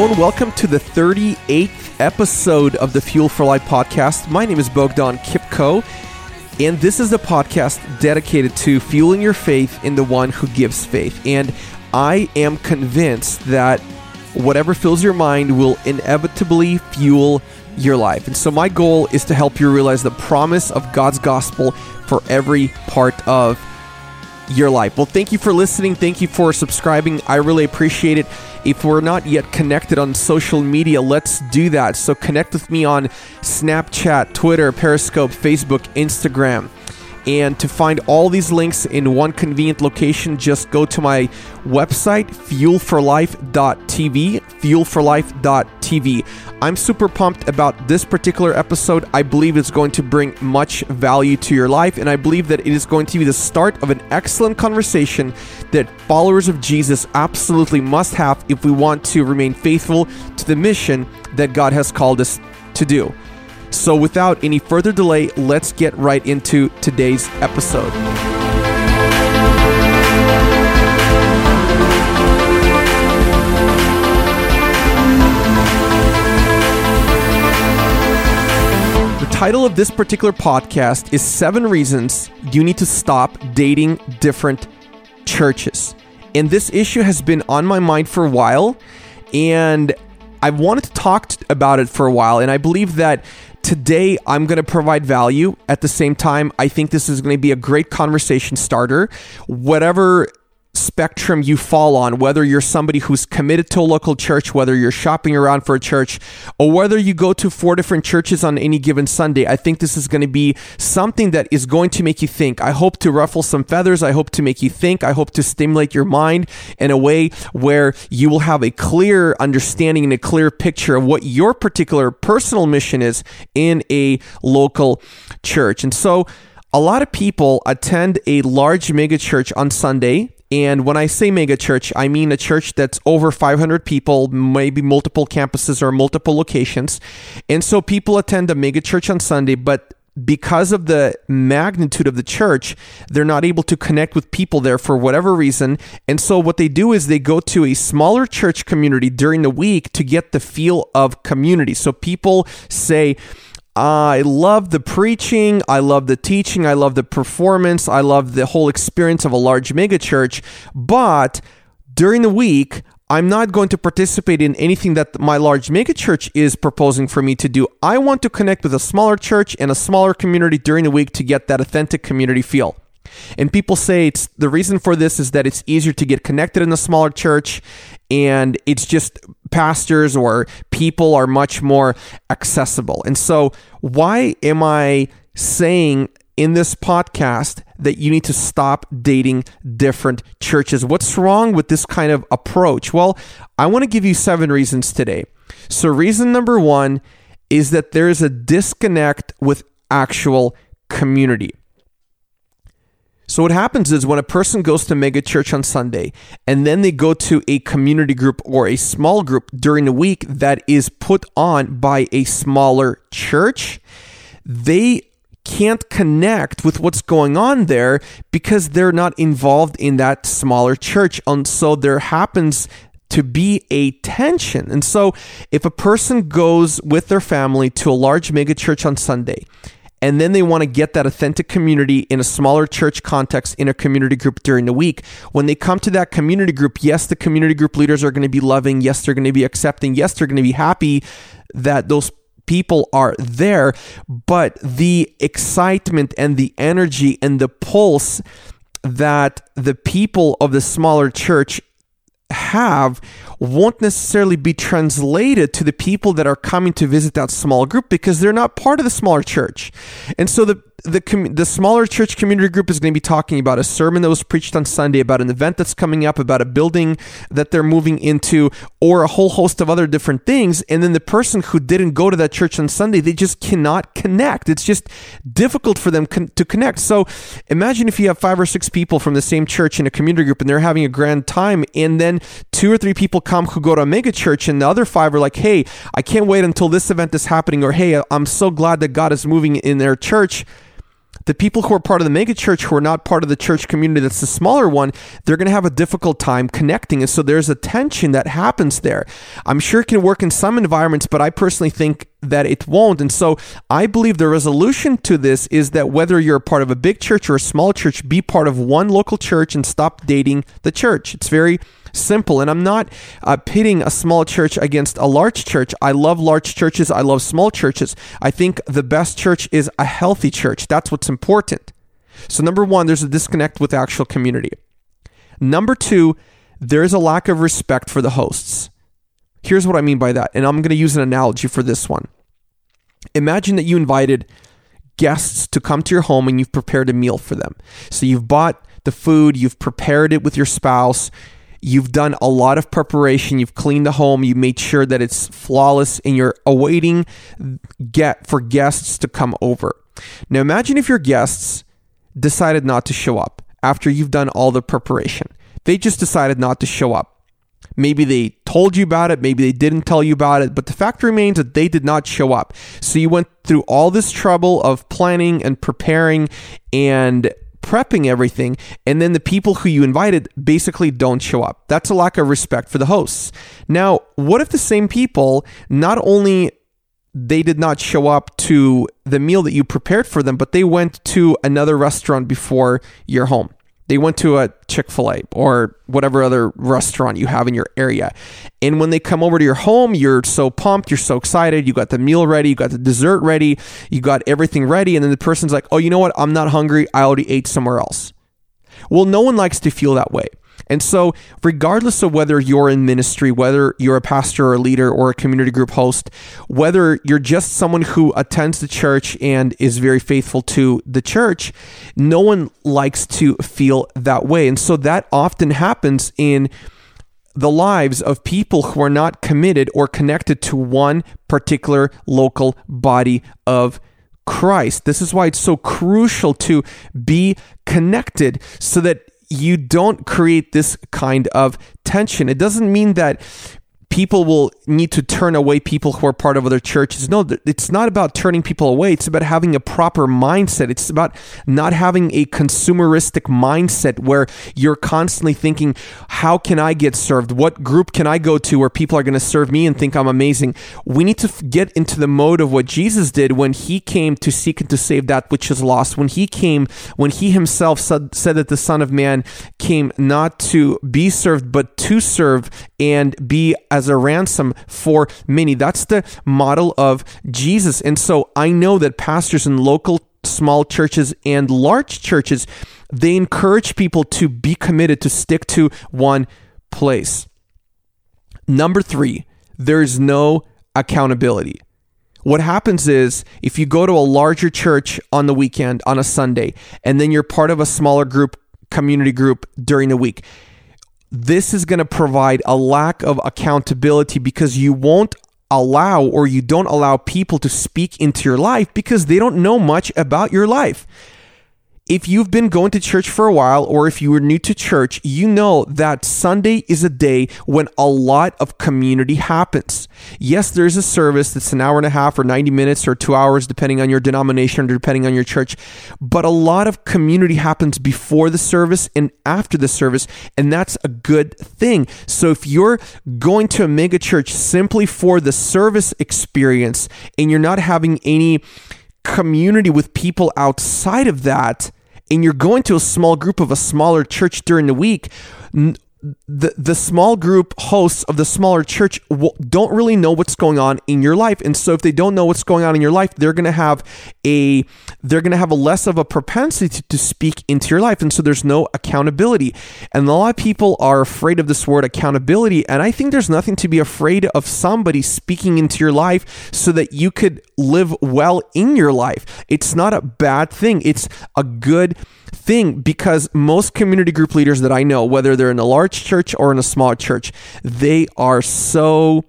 Hello and welcome to the 38th episode of the Fuel for Life podcast. My name is Bogdan Kipko, and this is a podcast dedicated to fueling your faith in the one who gives faith. And I am convinced that whatever fills your mind will inevitably fuel your life. And so, my goal is to help you realize the promise of God's gospel for every part of your life. Well, thank you for listening. Thank you for subscribing. I really appreciate it. If we're not yet connected on social media, let's do that. So connect with me on Snapchat, Twitter, Periscope, Facebook, Instagram. And to find all these links in one convenient location, just go to my website, fuelforlife.tv, fuelforlife.tv. I'm super pumped about this particular episode. I believe it's going to bring much value to your life, and I believe that it is going to be the start of an excellent conversation that followers of Jesus absolutely must have if we want to remain faithful to the mission that God has called us to do. So, without any further delay, let's get right into today's episode. The title of this particular podcast is Seven Reasons You Need to Stop Dating Different Churches. And this issue has been on my mind for a while, and I've wanted to talk about it for a while. And I believe that today I'm going to provide value. At the same time, I think this is going to be a great conversation starter. Whatever spectrum you fall on, whether you're somebody who's committed to a local church, whether you're shopping around for a church, or whether you go to four different churches on any given Sunday, I think this is going to be something that is going to make you think. I hope to ruffle some feathers. I hope to make you think. I hope to stimulate your mind in a way where you will have a clear understanding and a clear picture of what your particular personal mission is in a local church. And so, a lot of people attend a large megachurch on Sunday and when I say mega church, I mean a church that's over 500 people, maybe multiple campuses or multiple locations. And so people attend a mega church on Sunday, but because of the magnitude of the church, they're not able to connect with people there for whatever reason. And so what they do is they go to a smaller church community during the week to get the feel of community. So people say, Ah, I love the preaching. I love the teaching. I love the performance. I love the whole experience of a large megachurch. But during the week, I'm not going to participate in anything that my large megachurch is proposing for me to do. I want to connect with a smaller church and a smaller community during the week to get that authentic community feel. And people say it's the reason for this is that it's easier to get connected in a smaller church and it's just pastors or people are much more accessible. And so, why am I saying in this podcast that you need to stop dating different churches? What's wrong with this kind of approach? Well, I want to give you seven reasons today. So, reason number one is that there is a disconnect with actual community. So what happens is when a person goes to mega church on Sunday and then they go to a community group or a small group during the week that is put on by a smaller church, they can't connect with what's going on there because they're not involved in that smaller church. And so there happens to be a tension. And so if a person goes with their family to a large mega church on Sunday and then they want to get that authentic community in a smaller church context in a community group during the week. When they come to that community group, yes, the community group leaders are going to be loving. Yes, they're going to be accepting. Yes, they're going to be happy that those people are there. But the excitement and the energy and the pulse that the people of the smaller church have won't necessarily be translated to the people that are coming to visit that small group because they're not part of the smaller church. And so the the com- the smaller church community group is going to be talking about a sermon that was preached on Sunday, about an event that's coming up, about a building that they're moving into, or a whole host of other different things. And then the person who didn't go to that church on Sunday, they just cannot connect. It's just difficult for them con- to connect. So imagine if you have five or six people from the same church in a community group and they're having a grand time, and then two or three people come who go to a mega church, and the other five are like, "Hey, I can't wait until this event is happening," or "Hey, I'm so glad that God is moving in their church." The people who are part of the mega church who are not part of the church community that's the smaller one, they're going to have a difficult time connecting. And so there's a tension that happens there. I'm sure it can work in some environments, but I personally think that it won't. And so I believe the resolution to this is that whether you're a part of a big church or a small church, be part of one local church and stop dating the church. It's very simple. And I'm not uh, pitting a small church against a large church. I love large churches. I love small churches. I think the best church is a healthy church. That's what's important. So, number one, there's a disconnect with actual community. Number two, there's a lack of respect for the hosts. Here's what I mean by that. And I'm going to use an analogy for this one. Imagine that you invited guests to come to your home and you've prepared a meal for them. So you've bought the food, you've prepared it with your spouse, You've done a lot of preparation. You've cleaned the home. You made sure that it's flawless, and you're awaiting get for guests to come over. Now, imagine if your guests decided not to show up after you've done all the preparation. They just decided not to show up. Maybe they told you about it, maybe they didn't tell you about it, but the fact remains that they did not show up. So you went through all this trouble of planning and preparing and prepping everything, and then the people who you invited basically don't show up. That's a lack of respect for the hosts. Now, what if the same people not only they did not show up to the meal that you prepared for them, but they went to another restaurant before your home? They went to a Chick fil A or whatever other restaurant you have in your area. And when they come over to your home, you're so pumped, you're so excited. You got the meal ready, you got the dessert ready, you got everything ready. And then the person's like, oh, you know what? I'm not hungry. I already ate somewhere else. Well, no one likes to feel that way. And so, regardless of whether you're in ministry, whether you're a pastor or a leader or a community group host, whether you're just someone who attends the church and is very faithful to the church, no one likes to feel that way. And so, that often happens in the lives of people who are not committed or connected to one particular local body of Christ. This is why it's so crucial to be connected so that you don't create this kind of tension. It doesn't mean that people will need to turn away people who are part of other churches. No, it's not about turning people away. It's about having a proper mindset. It's about not having a consumeristic mindset where you're constantly thinking, how can I get served? What group can I go to where people are going to serve me and think I'm amazing? We need to get into the mode of what Jesus did when he came to seek and to save that which is lost. When he came, when he himself said, said that the Son of Man came not to be served, but to serve and be as a ransom for many. That's the model of Jesus. And so I know that pastors in local small churches and large churches, they encourage people to be committed to stick to one place. Number three, there's no accountability. What happens is if you go to a larger church on the weekend, on a Sunday, and then you're part of a smaller group, community group during the week, this is going to provide a lack of accountability because you won't allow or you don't allow people to speak into your life because they don't know much about your life if you've been going to church for a while or if you were new to church, you know that Sunday is a day when a lot of community happens. Yes, there's a service that's an hour and a half or 90 minutes or two hours, depending on your denomination or depending on your church, but a lot of community happens before the service and after the service, and that's a good thing. So if you're going to a mega church simply for the service experience and you're not having any community with people outside of that, and you're going to a small group of a smaller church during the week, the the small group hosts of the smaller church don't really know what's going on in your life. And so if they don't know what's going on in your life they're going to have a they're going to have a less of a propensity to, to speak into your life. And so there's no accountability. And a lot of people are afraid of this word accountability. And i think there's nothing to be afraid of somebody speaking into your life so that you could live well in your life. It's not a bad thing. It's a good thing because most community group leaders that I know, whether they're in a large church or in a small church, they are so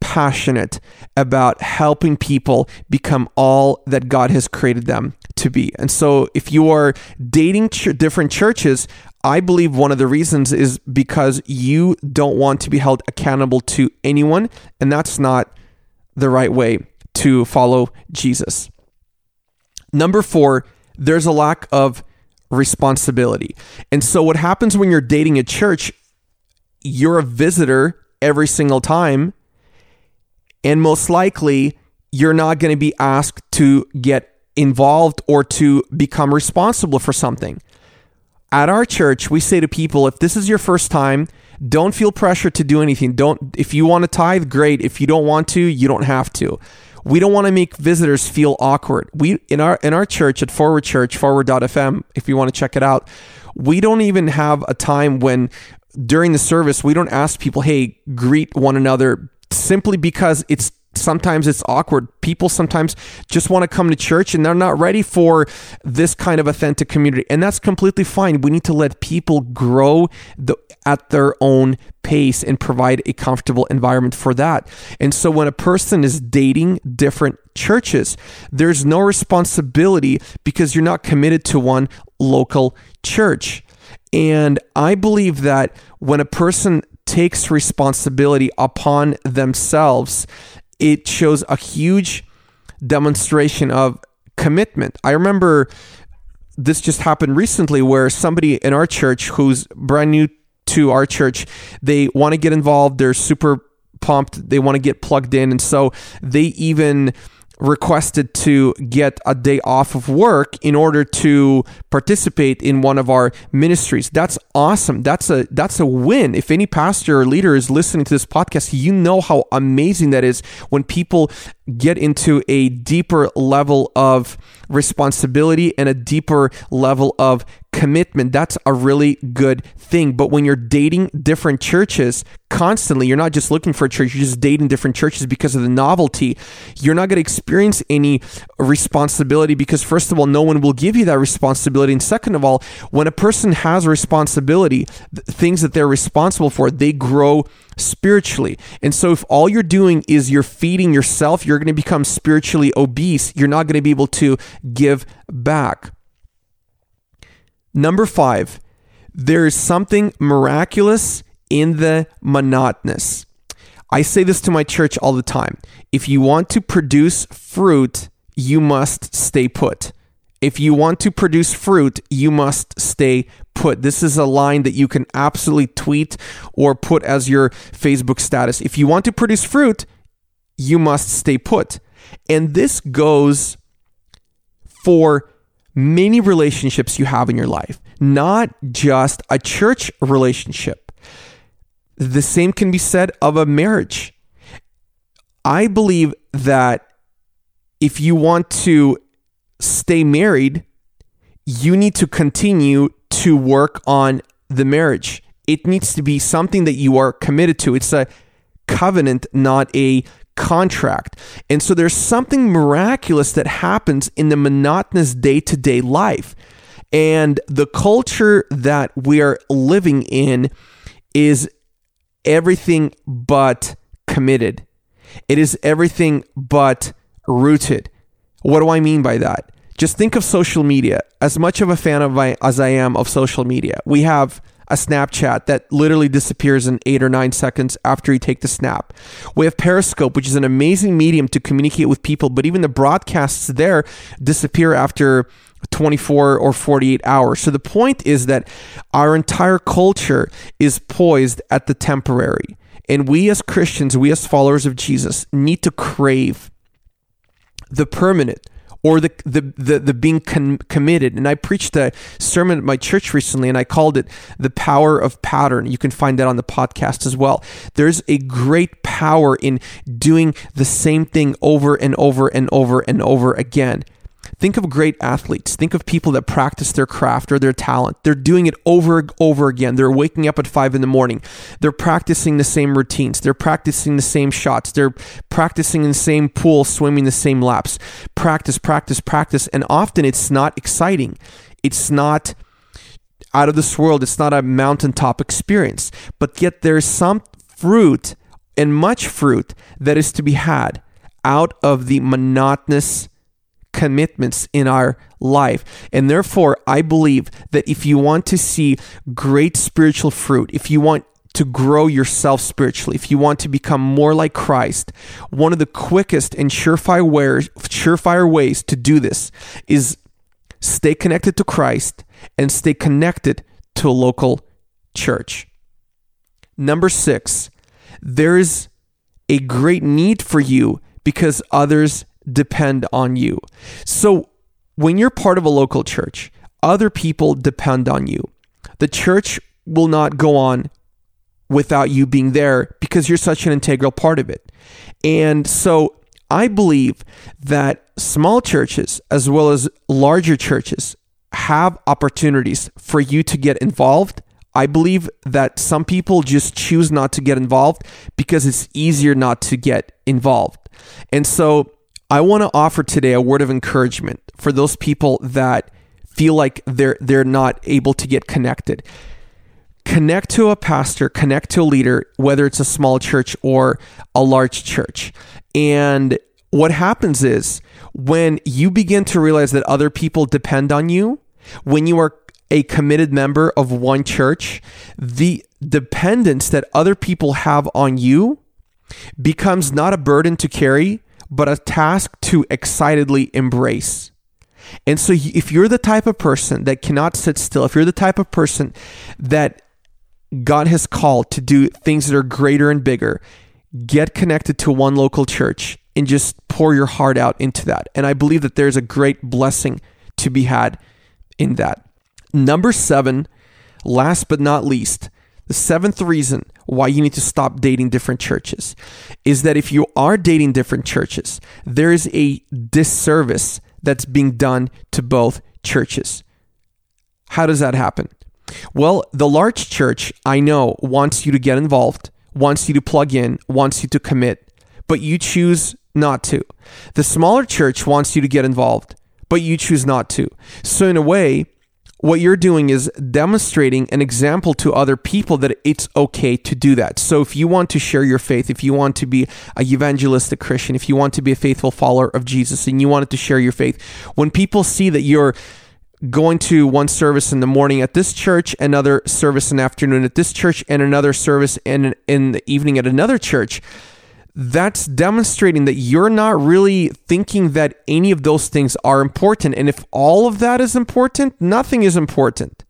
passionate about helping people become all that God has created them to be. And so if you are dating ch- different churches, I believe one of the reasons is because you don't want to be held accountable to anyone, and that's not the right way to follow Jesus. Number four, there's a lack of responsibility. And so, what happens when you're dating a church, you're a visitor every single time. And most likely, you're not going to be asked to get involved or to become responsible for something. At our church, we say to people if this is your first time, don't feel pressure to do anything. Don't if you want to tithe, great. If you don't want to, you don't have to. We don't want to make visitors feel awkward. We in our in our church at Forward Church, forward.fm, if you want to check it out, we don't even have a time when during the service we don't ask people, "Hey, greet one another." Simply because it's sometimes it's awkward. People sometimes just want to come to church and they're not ready for this kind of authentic community. And that's completely fine. We need to let people grow the, at their own pace and provide a comfortable environment for that. And so when a person is dating different churches, there's no responsibility because you're not committed to one local church. And I believe that when a person takes responsibility upon themselves, it shows a huge demonstration of commitment. I remember this just happened recently where somebody in our church who's brand new to our church, they want to get involved, they're super pumped, they want to get plugged in and so they even requested to get a day off of work in order to participate in one of our ministries. That's awesome. That's a that's a win. If any pastor or leader is listening to this podcast, you know how amazing that is when people get into a deeper level of responsibility and a deeper level of commitment. That's a really good thing. But when you're dating different churches constantly, you're not just looking for a church, you're just dating different churches because of the novelty. You're not going to experience any responsibility because, first of all, no one will give you that responsibility. And second of all, when a person has responsibility, things that they're responsible for, they grow spiritually. And so if all you're doing is you're feeding yourself, you're going to become spiritually obese. You're not going to be able to give back. Number five, there is something miraculous in the monotonous. I say this to my church all the time. If you want to produce fruit, you must stay put. If you want to produce fruit, you must stay put. This is a line that you can absolutely tweet or put as your Facebook status. If you want to produce fruit, you must stay put. And this goes for many relationships you have in your life, not just a church relationship. The same can be said of a marriage. I believe that if you want to stay married, you need to continue to work on the marriage. It needs to be something that you are committed to. It's a covenant, not a contract. And so there's something miraculous that happens in the monotonous day to day life. And the culture that we are living in is everything but committed. It is everything but rooted. What do I mean by that? Just think of social media. As much of a fan of as I am of social media, we have a Snapchat that literally disappears in eight or nine seconds after you take the snap. We have Periscope, which is an amazing medium to communicate with people, but even the broadcasts there disappear after 24 or 48 hours. So the point is that our entire culture is poised at the temporary. And we as Christians, we as followers of Jesus, need to crave the permanent or the the the, the being con- committed. And I preached a sermon at my church recently, and I called it "The Power of Pattern." You can find that on the podcast as well. There's a great power in doing the same thing over and over and over and over again. Think of great athletes. Think of people that practice their craft or their talent. They're doing it over and over again. They're waking up at five in the morning. They're practicing the same routines. They're practicing the same shots. They're practicing in the same pool, swimming the same laps. Practice, practice, practice. And often it's not exciting. It's not out of this world. It's not a mountaintop experience. But yet there's some fruit and much fruit that is to be had out of the monotonous commitments in our life. And therefore, I believe that if you want to see great spiritual fruit, if you want to grow yourself spiritually, if you want to become more like Christ, one of the quickest and surefire ways, surefire ways to do this is stay connected to Christ, and stay connected to a local church. Number six, there is a great need for you because others depend on you. So when you're part of a local church, other people depend on you. The church will not go on without you being there because you're such an integral part of it. And so I believe that small churches as well as larger churches have opportunities for you to get involved. I believe that some people just choose not to get involved because it's easier not to get involved. And so I want to offer today a word of encouragement for those people that feel like they're they're not able to get connected. Connect to a pastor, connect to a leader, whether it's a small church or a large church. And what happens is when you begin to realize that other people depend on you, when you are a committed member of one church, the dependence that other people have on you becomes not a burden to carry, but a task to excitedly embrace. And so, if you're the type of person that cannot sit still, if you're the type of person that God has called to do things that are greater and bigger, get connected to one local church and just pour your heart out into that. And I believe that there's a great blessing to be had in that. Number seven, last but not least, the seventh reason why you need to stop dating different churches is that if you are dating different churches, there is a disservice that's being done to both churches. How does that happen? Well, the large church, I know, wants you to get involved, wants you to plug in, wants you to commit, but you choose not to. The smaller church wants you to get involved, but you choose not to. So, in a way, what you're doing is demonstrating an example to other people that it's okay to do that. So if you want to share your faith, if you want to be a evangelistic Christian, if you want to be a faithful follower of Jesus and you wanted to share your faith, when people see that you're going to one service in the morning at this church, another service in the afternoon at this church, and another service in in the evening at another church, that's demonstrating that you're not really thinking that any of those things are important. And if all of that is important, nothing is important.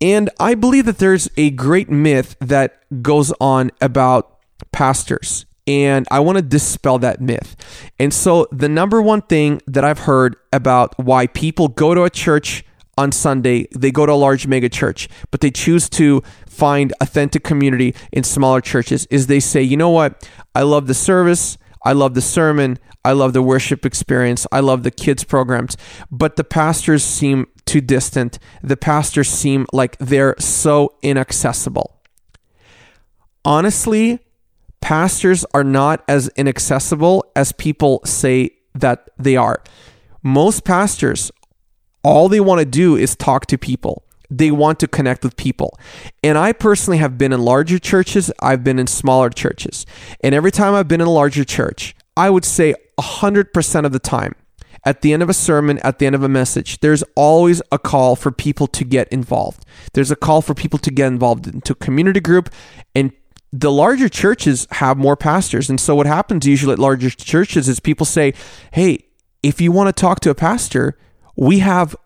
And I believe that there's a great myth that goes on about pastors. And I want to dispel that myth. And so, the number one thing that I've heard about why people go to a church on Sunday, they go to a large mega church, but they choose to find authentic community in smaller churches is they say, you know what? I love the service. I love the sermon. I love the worship experience. I love the kids' programs. But the pastors seem too distant. The pastors seem like they're so inaccessible. Honestly, pastors are not as inaccessible as people say that they are. Most pastors all they want to do is talk to people. They want to connect with people. And I personally have been in larger churches, I've been in smaller churches. And every time I've been in a larger church, I would say 100% of the time, at the end of a sermon, at the end of a message, there's always a call for people to get involved. There's a call for people to get involved into community group and the larger churches have more pastors. And so what happens usually at larger churches is people say, "Hey, if you want to talk to a pastor, we have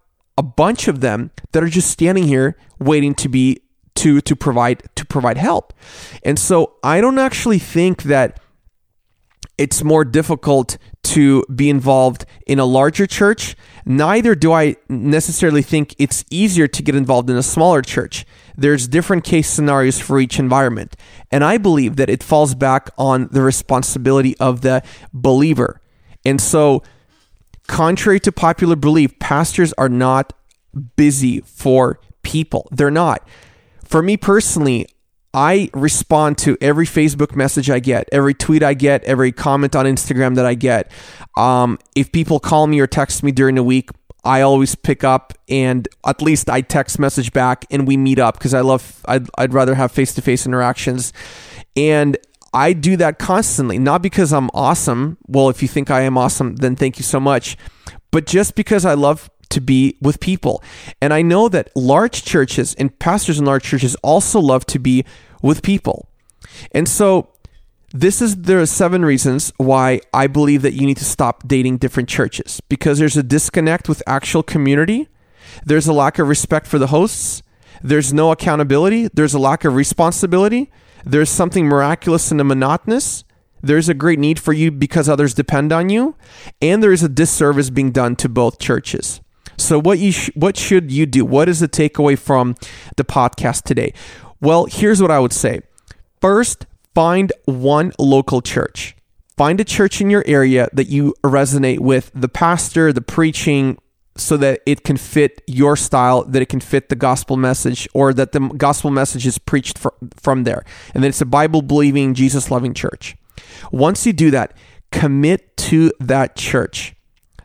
a bunch of them that are just standing here waiting to be to to provide to provide help. And so I don't actually think that it's more difficult to be involved in a larger church. Neither do I necessarily think it's easier to get involved in a smaller church. There's different case scenarios for each environment. And I believe that it falls back on the responsibility of the believer. And so contrary to popular belief, pastors are not busy for people. They're not. For me personally, I respond to every Facebook message I get, every tweet I get, every comment on Instagram that I get. Um, if people call me or text me during the week, I always pick up and at least I text message back and we meet up because I love, I'd, I'd rather have face to face interactions. And I do that constantly, not because I'm awesome. Well, if you think I am awesome, then thank you so much. But just because I love to be with people. And I know that large churches and pastors in large churches also love to be with people. And so this is there are seven reasons why I believe that you need to stop dating different churches because there's a disconnect with actual community, there's a lack of respect for the hosts, there's no accountability, there's a lack of responsibility, there's something miraculous in the monotonous, there's a great need for you because others depend on you, and there is a disservice being done to both churches. So what you sh- what should you do? What is the takeaway from the podcast today? Well, here's what I would say. First, find one local church. Find a church in your area that you resonate with, the pastor, the preaching, so that it can fit your style, that it can fit the gospel message, or that the gospel message is preached for, from there. And that it's a Bible believing, Jesus loving church. Once you do that, commit to that church.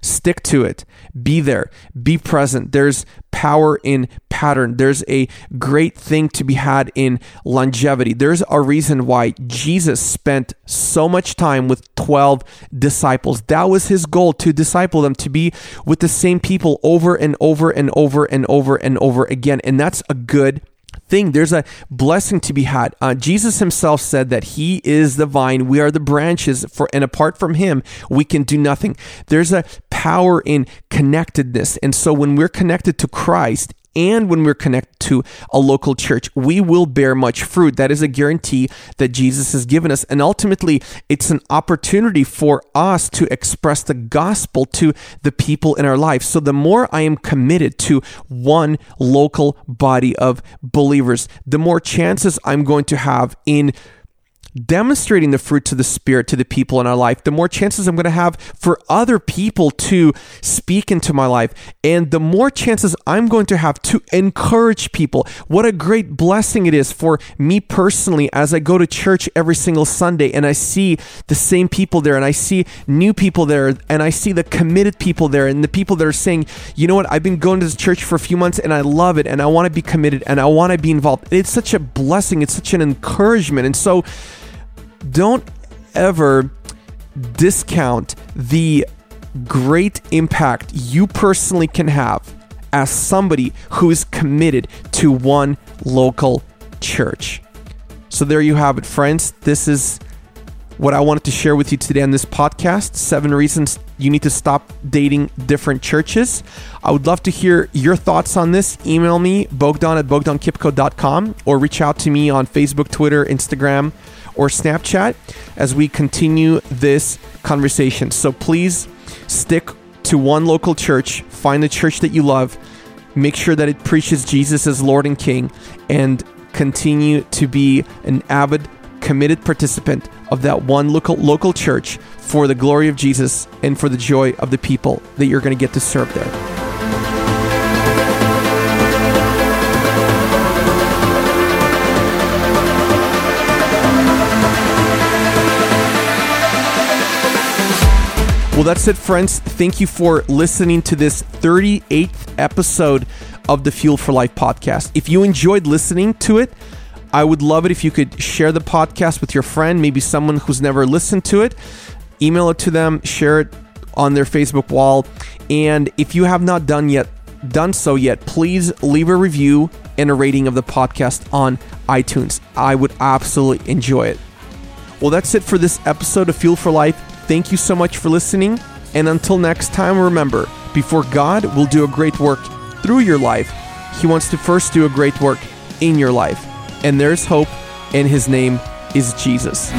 Stick to it. Be there. Be present. There's power in pattern. There's a great thing to be had in longevity. There's a reason why Jesus spent so much time with 12 disciples. That was his goal to disciple them, to be with the same people over and over and over and over and over again. And that's a good thing. There's a blessing to be had. Uh, Jesus himself said that he is the vine, we are the branches, for and apart from him, we can do nothing. There's a power in connectedness. And so when we're connected to Christ, and when we're connected to a local church, we will bear much fruit. That is a guarantee that Jesus has given us. And ultimately, it's an opportunity for us to express the gospel to the people in our life. So the more I am committed to one local body of believers, the more chances I'm going to have in demonstrating the fruits of the Spirit to the people in our life, the more chances I'm going to have for other people to speak into my life. And the more chances I'm going to have to encourage people. What a great blessing it is for me personally as I go to church every single Sunday and I see the same people there and I see new people there and I see the committed people there and the people that are saying, you know what, I've been going to this church for a few months and I love it and I want to be committed and I want to be involved. It's such a blessing. It's such an encouragement. And so, don't ever discount the great impact you personally can have as somebody who is committed to one local church. So, there you have it, friends. This is what I wanted to share with you today on this podcast seven reasons you need to stop dating different churches. I would love to hear your thoughts on this. Email me, bogdan at bogdankipko.com, or reach out to me on Facebook, Twitter, Instagram or Snapchat as we continue this conversation. So please stick to one local church, find a church that you love, make sure that it preaches Jesus as Lord and King, and continue to be an avid, committed participant of that one local local church for the glory of Jesus and for the joy of the people that you're going to get to serve there. Well, that's it, friends. Thank you for listening to this 38th episode of the Fuel for Life podcast. If you enjoyed listening to it, I would love it if you could share the podcast with your friend, maybe someone who's never listened to it. Email it to them, share it on their Facebook wall. And if you have not done yet, done so yet, please leave a review and a rating of the podcast on iTunes. I would absolutely enjoy it. Well, that's it for this episode of Fuel for Life. Thank you so much for listening. And until next time, remember before God will do a great work through your life, He wants to first do a great work in your life. And there's hope, and His name is Jesus.